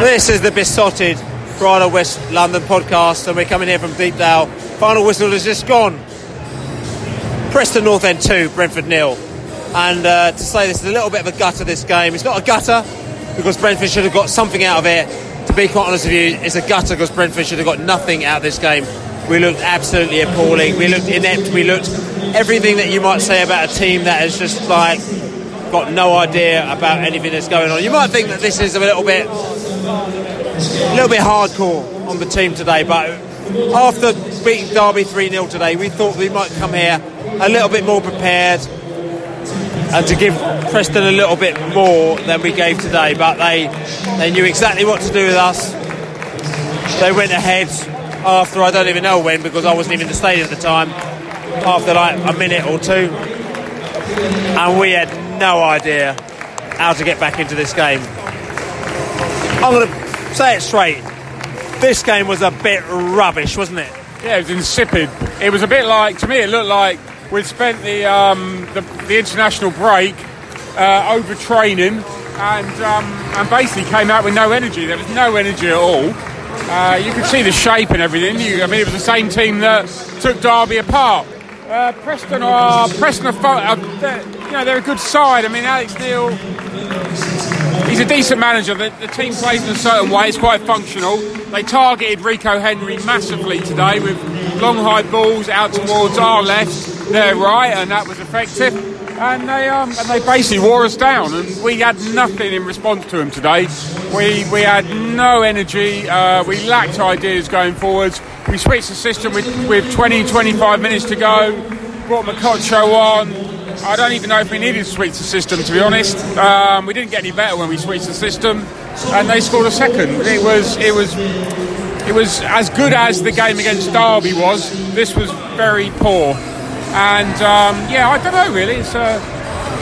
This is the Besotted Bridal West London podcast, and we're coming here from Deepdale. Final whistle has just gone. Preston North End 2, Brentford nil. And uh, to say this is a little bit of a gutter, this game. It's not a gutter because Brentford should have got something out of it. To be quite honest with you, it's a gutter because Brentford should have got nothing out of this game. We looked absolutely appalling. We looked inept. We looked everything that you might say about a team that has just like got no idea about anything that's going on. You might think that this is a little bit, a little bit hardcore on the team today, but after beating Derby 3 0 today, we thought we might come here a little bit more prepared and to give Preston a little bit more than we gave today. But they, they knew exactly what to do with us. They went ahead after I don't even know when because I wasn't even in the stadium at the time, after like a minute or two. And we had no idea how to get back into this game. I'm going to say it straight. This game was a bit rubbish, wasn't it? Yeah, it was insipid. It was a bit like, to me, it looked like we'd spent the um, the, the, international break uh, overtraining and um, and basically came out with no energy. There was no energy at all. Uh, you could see the shape and everything. You, I mean, it was the same team that took Derby apart. Uh, Preston are Preston are, are you know they're a good side. I mean, Alex Neil he's a decent manager. The, the, team plays in a certain way, it's quite functional. They targeted Rico Henry massively today with long high balls out towards our left, their right, and that was effective. And they um, and they basically wore us down, and we had nothing in response to them today. We we had no energy. Uh, we lacked ideas going forwards. We switched the system with, with 20, 25 minutes to go. Brought Mokotjo on I don't even know if we needed to switch the system, to be honest. Um, we didn't get any better when we switched the system, and they scored a second. It was it was it was as good as the game against Derby was. This was very poor, and um, yeah, I don't know really. It's uh,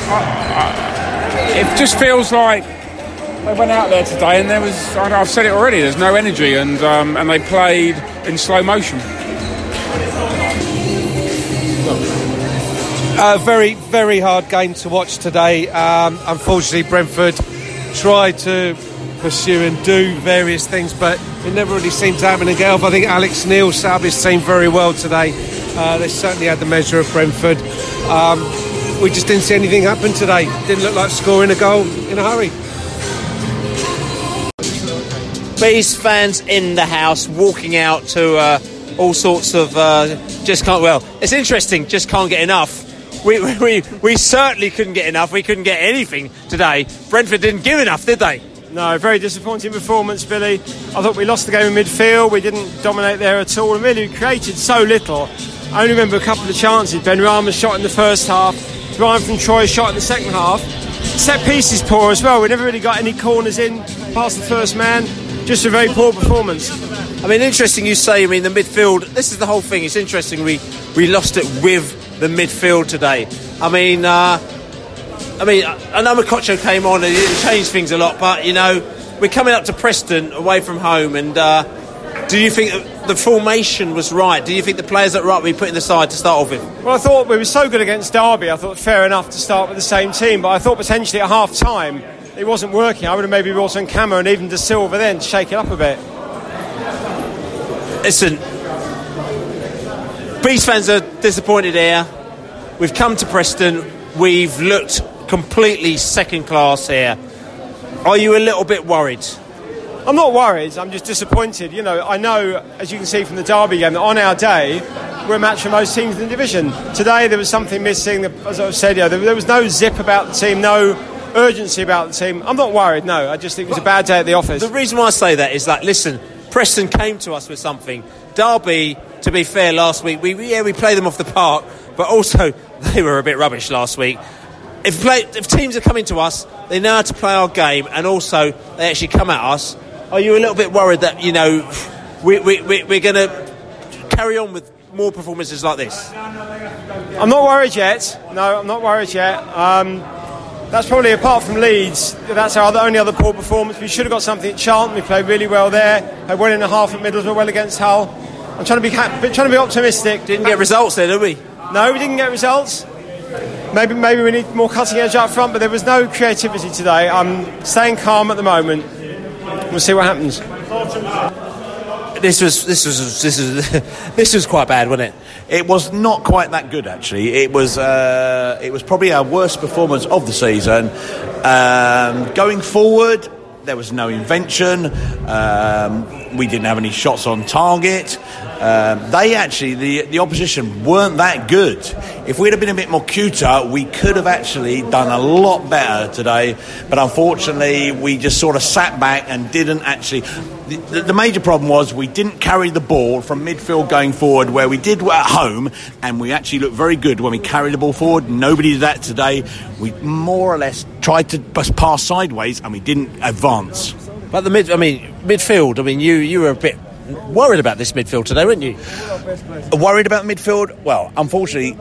I, I, it just feels like they went out there today, and there was I've said it already. There's no energy, and um, and they played in slow motion. A very, very hard game to watch today. Um, unfortunately, Brentford tried to pursue and do various things, but it never really seemed to happen again. I think Alex Neil set team very well today. Uh, they certainly had the measure of Brentford. Um, we just didn't see anything happen today. Didn't look like scoring a goal in a hurry. Bees fans in the house walking out to uh, all sorts of uh, just can't. Well, it's interesting. Just can't get enough we, we, we certainly couldn't get enough. We couldn't get anything today. Brentford didn't give enough, did they? No, very disappointing performance, Billy. I thought we lost the game in midfield. We didn't dominate there at all, and really we created so little. I only remember a couple of chances. Ben Benrahma shot in the first half. Ryan from Troy shot in the second half. Set pieces poor as well. We never really got any corners in past the first man. Just a very poor performance. I mean, interesting you say. I mean, the midfield. This is the whole thing. It's interesting. We we lost it with the midfield today. I mean, uh, I mean, I know Mokotjo came on and it changed things a lot, but you know, we're coming up to Preston away from home, and uh, do you think the formation was right? Do you think the players that right we put in the side to start off with? Well, I thought we were so good against Derby. I thought fair enough to start with the same team, but I thought potentially at half time it wasn't working. I would have maybe brought on Camera and even Dasilva then to shake it up a bit. Listen, Beast fans are disappointed here. We've come to Preston. We've looked completely second class here. Are you a little bit worried? I'm not worried. I'm just disappointed. You know, I know, as you can see from the Derby game, that on our day we're a match for most teams in the division. Today there was something missing. As I've said, yeah, there, there was no zip about the team, no urgency about the team. I'm not worried. No, I just think it was a bad day at the office. The reason why I say that is that listen, Preston came to us with something. Derby, to be fair, last week we yeah we played them off the park, but also they were a bit rubbish last week. If, play, if teams are coming to us, they know how to play our game, and also they actually come at us. Are you a little bit worried that you know we, we, we, we're going to carry on with more performances like this? I'm not worried yet. No, I'm not worried yet. Um, that's probably apart from Leeds. That's our only other poor performance. We should have got something at Charlton. We played really well there. Had one and a half at Middlesbrough, well against Hull. I'm trying to be trying to be optimistic. Didn't get results there, did we? No, we didn't get results. Maybe maybe we need more cutting edge up front, but there was no creativity today. I'm staying calm at the moment. We'll see what happens. This was this was this was this was quite bad, wasn't it? It was not quite that good, actually. It was uh, it was probably our worst performance of the season. Um, going forward, there was no invention. Um, we didn't have any shots on target. Um, they actually, the, the opposition weren't that good. If we'd have been a bit more cuter, we could have actually done a lot better today. But unfortunately, we just sort of sat back and didn't actually. The, the major problem was we didn't carry the ball from midfield going forward where we did at home, and we actually looked very good when we carried the ball forward. Nobody did that today. We more or less tried to pass sideways, and we didn't advance. But the mid, I mean, midfield. I mean, you you were a bit worried about this midfield today, weren't you? Worried about midfield? Well, unfortunately,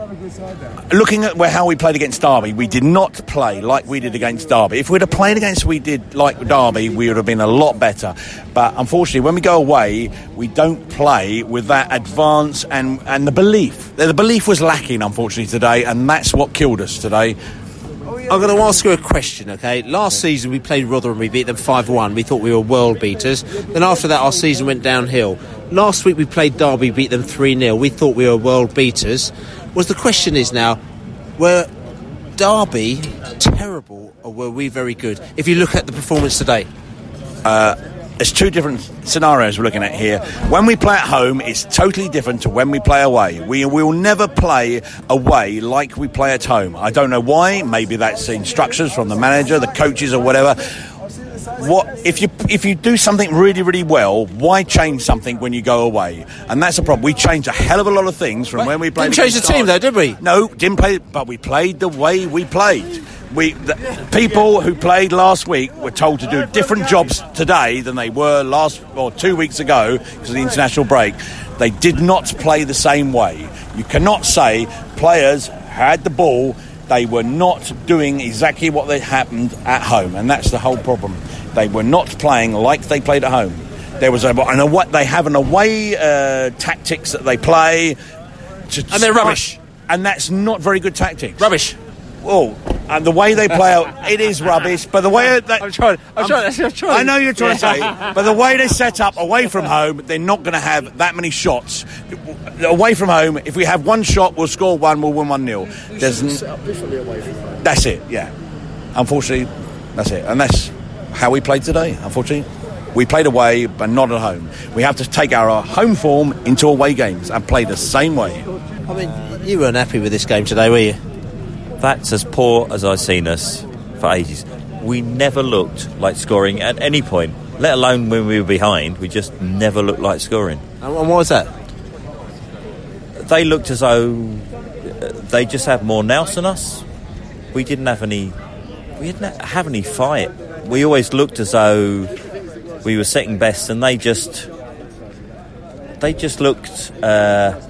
looking at where, how we played against Derby, we did not play like we did against Derby. If we'd have played against we did like Derby, we would have been a lot better. But unfortunately, when we go away, we don't play with that advance and, and the belief. The belief was lacking, unfortunately, today, and that's what killed us today. I'm going to ask you a question, okay? Last season we played Rotherham, we beat them 5 1. We thought we were world beaters. Then after that, our season went downhill. Last week we played Derby, beat them 3 0. We thought we were world beaters. Was the question is now, were Derby terrible or were we very good? If you look at the performance today. Uh, there's two different scenarios we're looking at here. When we play at home, it's totally different to when we play away. We will never play away like we play at home. I don't know why. Maybe that's the instructions from the manager, the coaches, or whatever. What if you if you do something really really well? Why change something when you go away? And that's the problem. We changed a hell of a lot of things from when we played. Didn't change the team though, did we? No, didn't play. But we played the way we played we the people who played last week were told to do different jobs today than they were last or two weeks ago because of the international break. They did not play the same way. You cannot say players had the ball. They were not doing exactly what had happened at home, and that's the whole problem. They were not playing like they played at home. There was a, an away, they have an away uh, tactics that they play, and they're rubbish. And that's not very good tactics. Rubbish. Oh, and the way they play out, it is rubbish. But the way that I'm trying, I'm, trying, I'm trying. I know you're trying yeah. to say, but the way they set up away from home, they're not going to have that many shots. Away from home, if we have one shot, we'll score one, we'll win one 0 There's set up differently away from home. That's it. Yeah. Unfortunately, that's it, and that's how we played today. Unfortunately. We played away, but not at home. We have to take our uh, home form into away games and play the same way. I mean, you weren't happy with this game today, were you? That's as poor as I've seen us for ages. We never looked like scoring at any point, let alone when we were behind. We just never looked like scoring. And what was that? They looked as though they just had more nous than us. We didn't have any. We didn't have any fight. We always looked as though we were second best, and they just they just looked uh,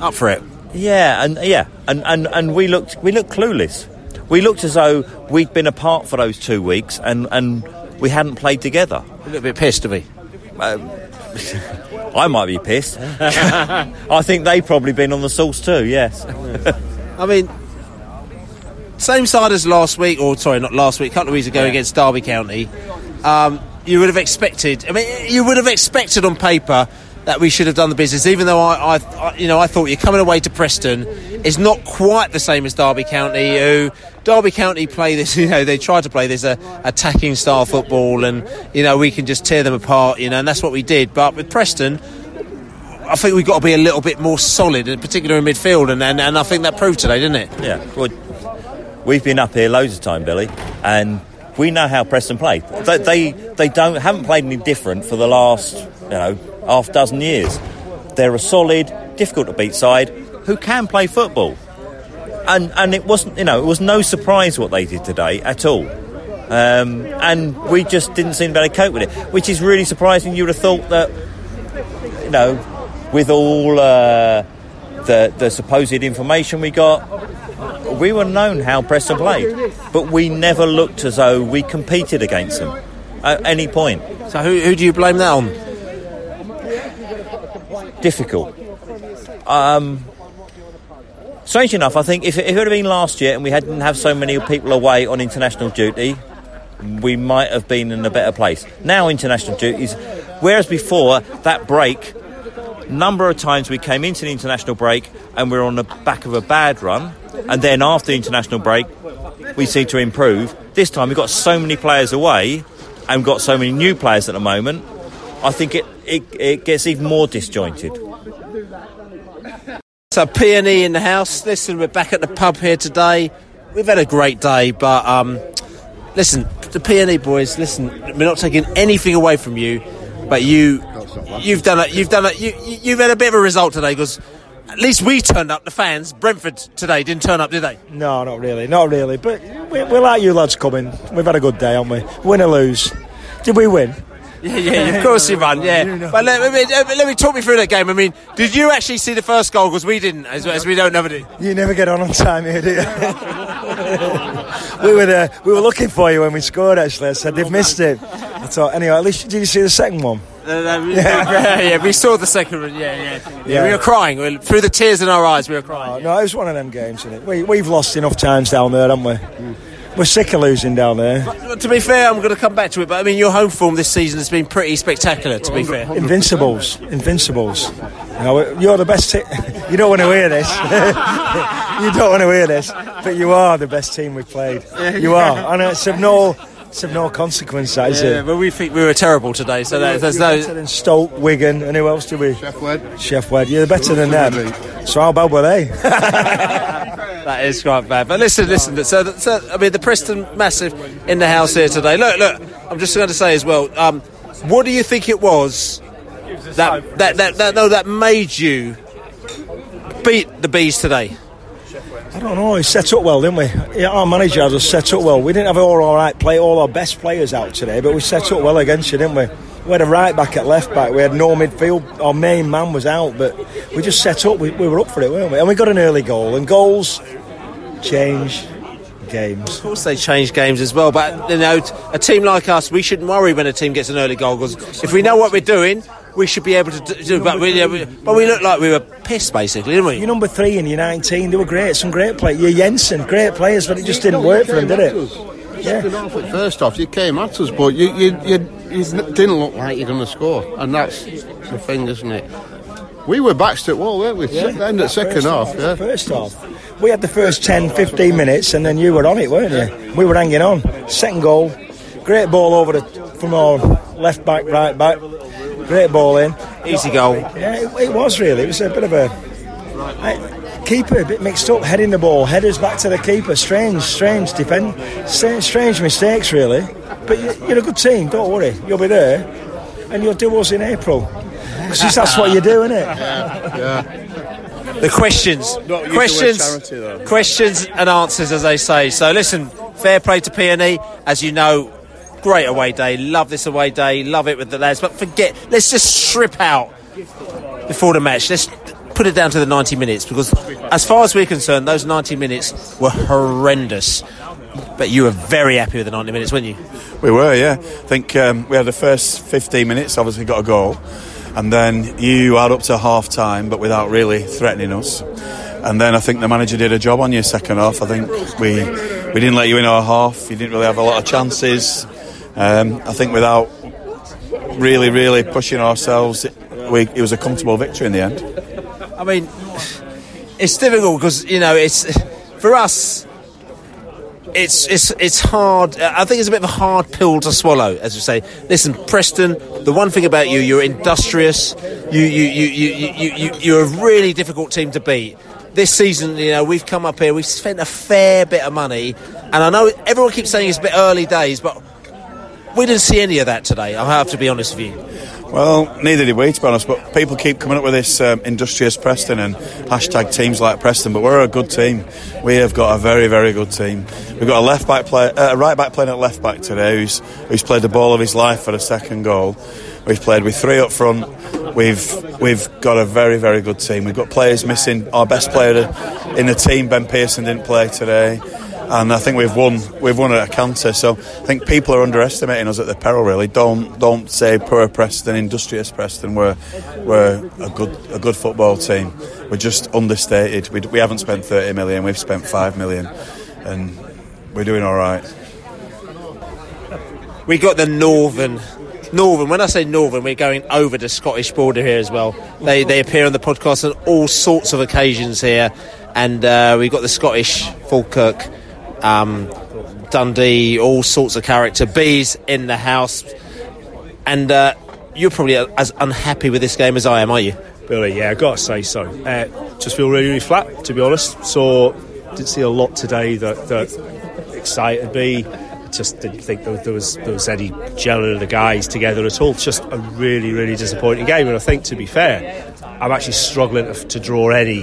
up for it. Yeah, and yeah, and, and, and we looked we looked clueless. We looked as though we'd been apart for those two weeks, and, and we hadn't played together. A little bit pissed, to be. Uh, I might be pissed. I think they've probably been on the sauce too. Yes. I mean, same side as last week, or sorry, not last week, a couple of weeks ago yeah. against Derby County. Um, you would have expected. I mean, you would have expected on paper that we should have done the business. Even though I, I, I you know, I thought you're coming away to Preston. It's not quite the same as Derby County, who Derby County play this. You know, they try to play this uh, attacking style football, and you know we can just tear them apart. You know, and that's what we did. But with Preston. I think we've got to be a little bit more solid, in particular in midfield, and, and, and I think that proved today, didn't it? Yeah. Well, we've been up here loads of time, Billy, and we know how Preston play. They, they they don't haven't played any different for the last you know half dozen years. They're a solid, difficult to beat side who can play football, and and it wasn't you know it was no surprise what they did today at all. Um, and we just didn't seem to be able to cope with it, which is really surprising. You would have thought that, you know, with all uh, the the supposed information we got, we were known how Preston played, but we never looked as though we competed against them at any point. So who, who do you blame that on? Difficult. Um, strange enough, I think if it, if it had been last year and we hadn't have so many people away on international duty, we might have been in a better place. Now international duties, whereas before that break, number of times we came into the international break and we are on the back of a bad run, and then after the international break, we seem to improve. This time we've got so many players away and got so many new players at the moment. I think it, it, it gets even more disjointed. So PNE in the house. Listen, we're back at the pub here today. We've had a great day, but um, listen, the PNE boys. Listen, we're not taking anything away from you, but you, you've done it. You've done it. You, you- you've had a bit of a result today because at least we turned up. The fans, Brentford today didn't turn up, did they? No, not really, not really. But we, we like you lads coming. We've had a good day, haven't we? Win or lose. Did we win? Yeah, yeah, of course you run. Yeah, but let, me, let me talk me through that game. I mean, did you actually see the first goal? Because we didn't, as, as we don't never do. You never get on on time here, do you? we were there. We were looking for you when we scored. Actually, I said they've missed it. I thought. Anyway, at least did you see the second one? Uh, yeah, yeah, we saw the second one. Yeah, yeah, yeah. Yeah. We were crying We- through the tears in our eyes. We were crying. Oh, no, it was one of them games, isn't it? We, we've lost enough times down there, haven't we? Mm. We're sick of losing down there. But to be fair, I'm going to come back to it. But I mean, your home form this season has been pretty spectacular. To be fair, Invincibles, Invincibles. You know, you're the best. Te- you don't want to hear this. you don't want to hear this, but you are the best team we've played. You are, and it's of no, it's of no consequence. That is yeah, it. but we think we were terrible today. So that, there's no. better than Stoke, Wigan, and who else do we? Sheff Wed. Sheff Wed. You're better than them. So how bad were they? That is quite bad. But listen, listen. So, so I mean, the Preston massive in the house here today. Look, look. I'm just going to say as well. Um, what do you think it was that that, that that no that made you beat the bees today? I don't know. He set up well, didn't we? Yeah, our manager had us set up well. We didn't have all our right play, all our best players out today, but we set up well against you, didn't we? We had a right back at left back. We had no midfield. Our main man was out, but we just set up. We, we were up for it, weren't we? And we got an early goal. And goals change games. Of course, they change games as well. But you know, a team like us, we shouldn't worry when a team gets an early goal because if we know what we're doing, we should be able to do. But we, we- but we looked like we were pissed, basically, didn't we? You're number three and you're 19. They were great. Some great players. You're Jensen, great players, but it just didn't work for them, did it? Yeah. First off, you came at us, but you, you, you, you didn't look like you're going to score, and that's the thing, isn't it? We were back to the wall, weren't we? Yeah. End at second First half, yeah. First half. We had the first 10, 15 minutes, and then you were on it, weren't you? We were hanging on. Second goal, great ball over the, from our left back, right back. Great ball in. Easy goal. Yeah, it, it was really. It was a bit of a. I, keeper a bit mixed up, heading the ball, headers back to the keeper. Strange, strange defend, strange, strange mistakes really. But you, you're a good team. Don't worry, you'll be there, and you'll do us in April. Because that's what you do, isn't it? The questions, Not the word questions, charity, questions and answers, as they say. So listen, fair play to PNE. As you know, great away day. Love this away day. Love it with the lads. But forget. Let's just strip out before the match. Let's put it down to the 90 minutes because, as far as we're concerned, those 90 minutes were horrendous. But you were very happy with the 90 minutes, weren't you? We were, yeah. I think um, we had the first 15 minutes, obviously got a goal, and then you had up to half time, but without really threatening us. And then I think the manager did a job on you second half. I think we we didn't let you in our half. You didn't really have a lot of chances. Um, I think without really, really pushing ourselves. We, it was a comfortable victory in the end. I mean, it's difficult because you know it's for us. It's it's it's hard. I think it's a bit of a hard pill to swallow, as you say. Listen, Preston. The one thing about you, you're industrious. You you you you you, you you're a really difficult team to beat. This season, you know, we've come up here. We've spent a fair bit of money, and I know everyone keeps saying it's a bit early days, but we didn't see any of that today. I have to be honest with you. Well, neither did we, to be honest. But people keep coming up with this um, industrious Preston and hashtag teams like Preston. But we're a good team. We have got a very, very good team. We've got a left back player, uh, a right back playing at left back today, who's who's played the ball of his life for the second goal. We've played with three up front. We've we've got a very, very good team. We've got players missing. Our best player in the team, Ben Pearson, didn't play today and I think we've won we've won at a canter. So I think people are underestimating us at the peril. Really, don't don't say poor Preston, industrious Preston. We're we're a good a good football team. We're just understated. We, we haven't spent 30 million. We've spent five million, and we're doing all right. We got the northern. Northern. When I say Northern, we're going over the Scottish border here as well. They they appear on the podcast on all sorts of occasions here, and uh, we've got the Scottish Falkirk um, Dundee, all sorts of character. Bees in the house, and uh, you're probably as unhappy with this game as I am, are you? Billy, yeah, I've got to say so. Uh, just feel really, really flat, to be honest. So didn't see a lot today that, that excited me. Just didn't think there, was there was any gelling of the guys together at all. Just a really, really disappointing game. And I think, to be fair, I'm actually struggling to, to draw any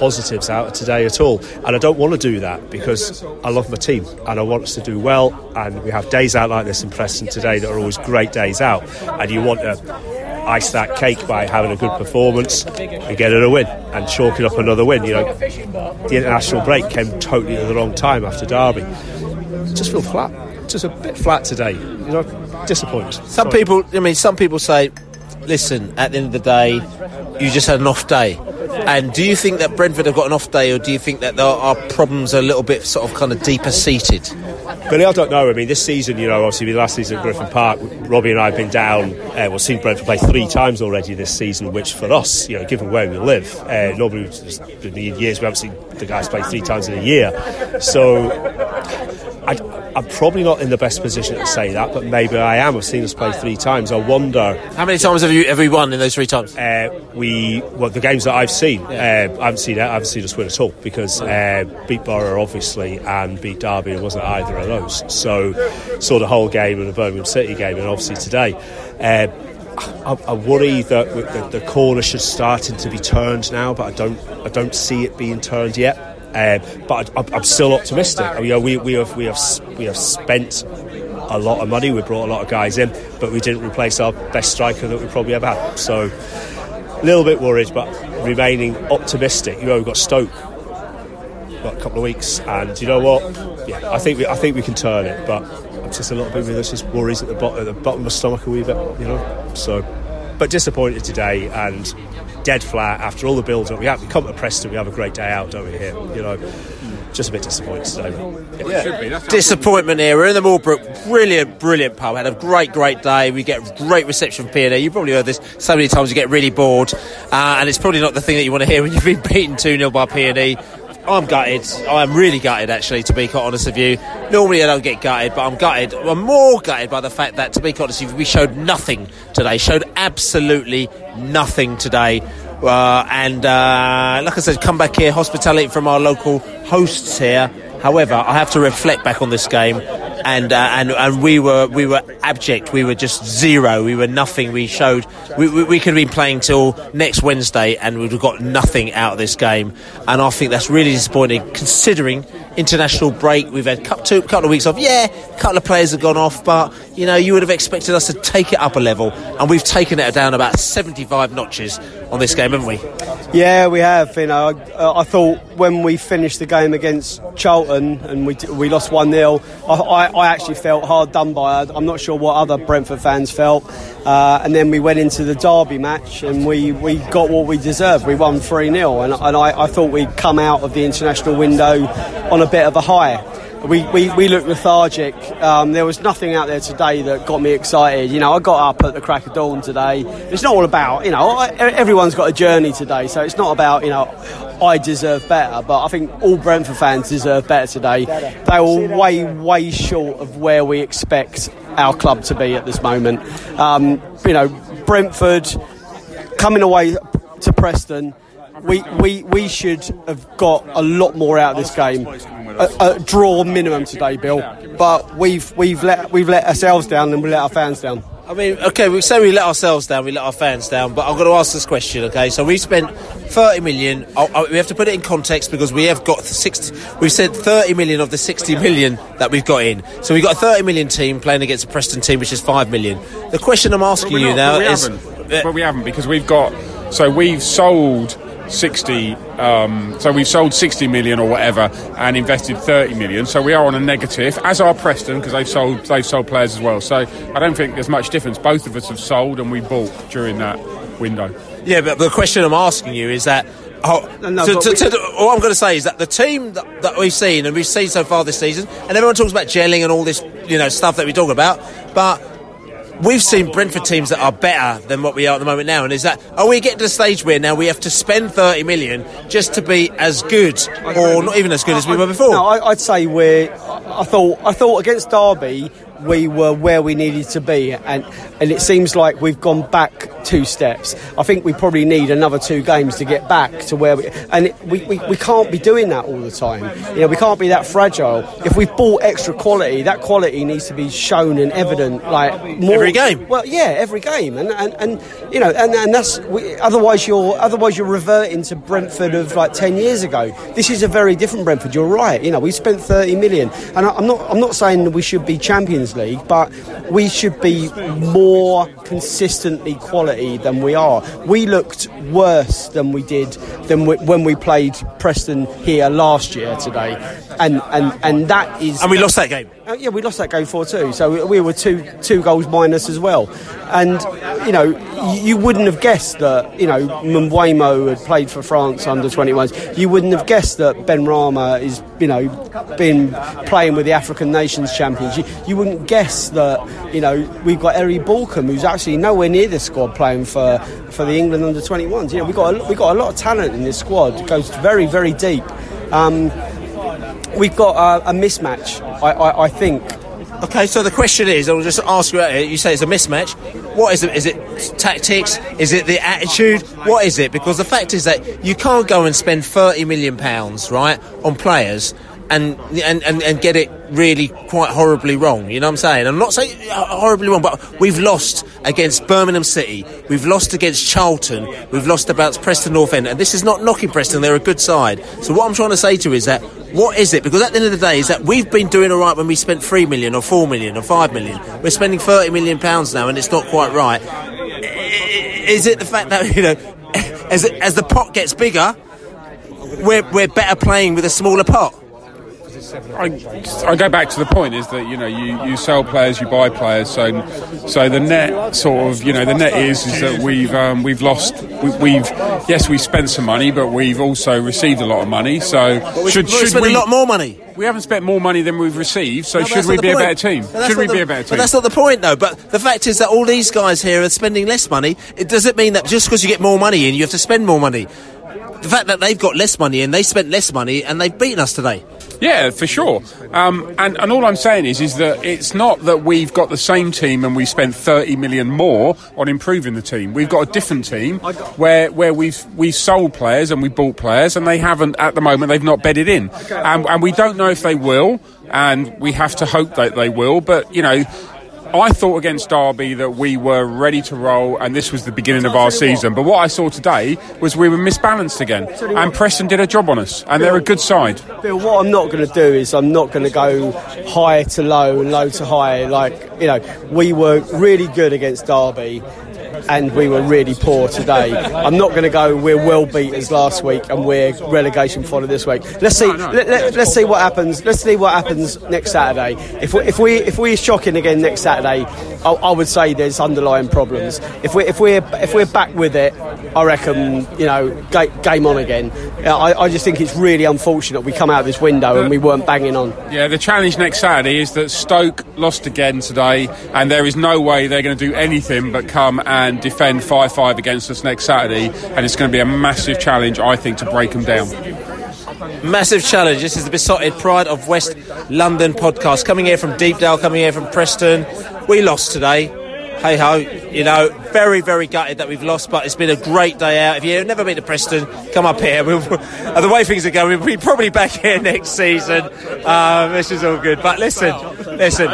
positives out of today at all. And I don't want to do that because I love my team and I want us to do well. And we have days out like this in Preston today that are always great days out. And you want to ice that cake by having a good performance and getting a win and chalking up another win. You know, the international break came totally at the wrong time after Derby. Just feel flat. Just a bit flat today. You know, disappointed. Some Sorry. people, I mean, some people say, listen, at the end of the day, you just had an off day. And do you think that Brentford have got an off day, or do you think that problems are a little bit sort of kind of deeper seated? Billy, I don't know. I mean, this season, you know, obviously, the last season at Griffin Park, Robbie and I have been down. Uh, we've seen Brentford play three times already this season, which for us, you know, given where we live, uh, normally in years we haven't seen the guys play three times in a year. So I, am probably not in the best position to say that, but maybe I am. I've seen us play three times. I wonder. How many times have you have we won in those three times? Uh, we well the games that I've seen, yeah. uh, I haven't seen I haven't seen us win at all because uh, beat Boro obviously and beat Derby. It wasn't either of those. So saw the whole game in the Birmingham City game and obviously today. Uh, I, I, worry that the, the corner should starting to be turned now, but I don't I don't see it being turned yet. Uh, but I, am still optimistic. You know, we, we have we have we have spent a lot of money. We brought a lot of guys in, but we didn't replace our best striker that we probably ever had. So a little bit worried, but remaining optimistic. You know, we've got Stoke. Got a couple of weeks, and you know what? Yeah, I think we, I think we can turn it, but I'm just a little bit us, just worries at the bottom, at the bottom of my stomach a wee bit, you know. So, but disappointed today, and dead flat after all the build up. We have we come to Preston, we have a great day out, don't we? Here, you know. Just a bit disappointed today. Yeah. yeah. Disappointment here. We're in the Moorbrook. Brilliant, brilliant pub. Had a great, great day. We get great reception from PNE. You probably heard this so many times you get really bored. Uh, and it's probably not the thing that you want to hear when you've been beaten 2 0 by PNE. I'm gutted. I'm really gutted, actually, to be quite honest with you. Normally I don't get gutted, but I'm gutted. I'm more gutted by the fact that, to be quite honest with you, we showed nothing today. Showed absolutely nothing today. Uh, and uh, like I said, come back here, hospitality from our local hosts here. However, I have to reflect back on this game and uh, and and we were we were abject. We were just zero. We were nothing. We showed we, we, we, could have been playing till next Wednesday, and we'd have got nothing out of this game. And I think that's really disappointing, considering international break. We've had couple, two couple of weeks off. Yeah, a couple of players have gone off, but you know you would have expected us to take it up a level, and we've taken it down about seventy-five notches on this game, haven't we? Yeah, we have. You know, I, I thought when we finished the game against Charlton and we we lost one 0 I, I I actually felt hard done by. I'm not sure what other Brentford fans felt. Uh, and then we went into the Derby match and we, we got what we deserved. We won 3 0. And, and I, I, thought we'd come out of the international window on a bit of a high. We, we, we looked lethargic. Um, there was nothing out there today that got me excited. You know, I got up at the crack of dawn today. It's not all about, you know, everyone's got a journey today, so it's not about, you know, I deserve better, but I think all Brentford fans deserve better today. They were way, way short of where we expect our club to be at this moment. Um, you know, Brentford coming away to Preston we, we, we should have got a lot more out of this game. A, a, draw minimum today, Bill. But we've we've let we've let ourselves down and we let our fans down. I mean, okay, we say we let ourselves down, we let our fans down, but I've got to ask this question, okay? So we spent 30 million. Oh, oh, we have to put it in context because we have got 60. We've said 30 million of the 60 million that we've got in. So we've got a 30 million team playing against a Preston team, which is 5 million. The question I'm asking you now but is. Haven't. But we haven't because we've got. So we've sold 60 um, so we've sold 60 million or whatever and invested 30 million. So we are on a negative as are Preston because they've sold they've sold players as well. So I don't think there's much difference. Both of us have sold and we bought during that window. Yeah but the question I'm asking you is that Oh, no, to, to, to, all I'm going to say is that the team that, that, we've seen and we've seen so far this season, and everyone talks about gelling and all this, you know, stuff that we talk about, but we've seen Brentford teams that are better than what we are at the moment now. And is that are we getting to the stage where now we have to spend 30 million just to be as good, or not even as good as we were before? No, I'd say we're. I thought I thought against Derby we were where we needed to be, and and it seems like we've gone back two steps. I think we probably need another two games to get back to where we and it, we, we, we can't be doing that all the time. You know, we can't be that fragile. If we've bought extra quality, that quality needs to be shown and evident, like more, every game. Well, yeah, every game, and and, and you know, and, and that's we, otherwise you're otherwise you're reverting to Brentford of like ten years ago. This is a very different Brentford. You're right. You know, we spent thirty million, and I, I'm not I'm not saying we should be Champions League, but we should be more consistently quality than we are. We looked worse than we did than we, when we played Preston here last year today, and and and that is. And we lost that game. Uh, yeah, we lost that game four two. So we, we, were two two goals minus as well, and you know you, you wouldn't have guessed that you know Mbeumo had played for France under 21s. You wouldn't have guessed that Benrahma is you know been playing with the African Nations champions. You, you wouldn't guess that you know we've got Eri Balcombe who's actually nowhere near the squad playing for for the England under 21s. You know we got a, we got a lot of talent in this squad. It goes very very deep. Um, we've got a, a mismatch, I, I, I, think. Okay, so the question is, I'll just ask you. You say it's a mismatch. What is it? Is it tactics? Is it the attitude? What is it? Because the fact is that you can't go and spend thirty million pounds, right, on players and, and, and, and get it really quite horribly wrong. You know what I'm saying? I'm not saying uh, horribly wrong, but we've lost against Birmingham City, we've lost against Charlton, we've lost about Preston North End, and this is not knocking Preston, they're a good side. So what I'm trying to say to you is that what is it? Because at the end of the day, is that we've been doing all right when we spent three million or four million or five million. We're spending thirty million pounds now, and it's not quite right. Is it the fact that you know, as as the pot gets bigger, we're we're better playing with a smaller pot? I, I, go back to the point is that you know you, you sell players, you buy players. So so the net sort of you know the net is is that we've um, we've lost we, have yes we spent some money, but we've also received a lot of money. So we, should should we a lot more money? We haven't spent more money than we've received. So no, should we be point. a better team? Should we the, be a better team? But that's not the point though. But the fact is that all these guys here are spending less money. It doesn't mean that just because you get more money in, you have to spend more money. The fact that they've got less money and they spent less money and they've beaten us today. Yeah, for sure. Um, and, and all I'm saying is, is that it's not that we've got the same team and we spent 30 million more on improving the team. We've got a different team where where we've we've sold players and we bought players and they haven't at the moment they've not bedded in, and, and we don't know if they will, and we have to hope that they will. But you know, Oh, I thought against Derby that we were ready to roll and this was the beginning of our season. But what I saw today was we were misbalanced again. And Preston did a job on us. And they're a good side. Bill, what I'm not going to do is I'm not going to go high to low and low to high. Like, you know, we were really good against Derby and we were really poor today. I'm not going to go. We're well beat as last week, and we're relegation fodder this week. Let's see. Let, let, let's see what happens. Let's see what happens next Saturday. If we if we if we're shocking again next Saturday, I, I would say there's underlying problems. If we if we're if we're back with it, I reckon you know ga- game on again. Uh, I, I just think it's really unfortunate we come out of this window and we weren't banging on. Yeah, the challenge next Saturday is that Stoke lost again today, and there is no way they're going to do anything but come and defend 5 5 against us next Saturday, and it's going to be a massive challenge, I think, to break them down. Massive challenge. This is the Beesotted Pride of West London podcast. Coming here from Deepdale, coming here from Preston. We lost today. Hey ho, you know, very, very gutted that we've lost, but it's been a great day out. If you've never been to Preston, come up here. We'll, the way things are going, we'll be probably back here next season. Um, this is all good. But listen, listen,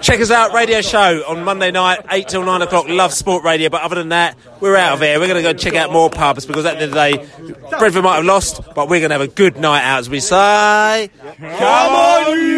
check us out, radio show on Monday night, 8 till 9 o'clock. Love Sport Radio. But other than that, we're out of here. We're going to go check out more pubs because at the end of the day, Brentford might have lost, but we're going to have a good night out, as we say. Come on, you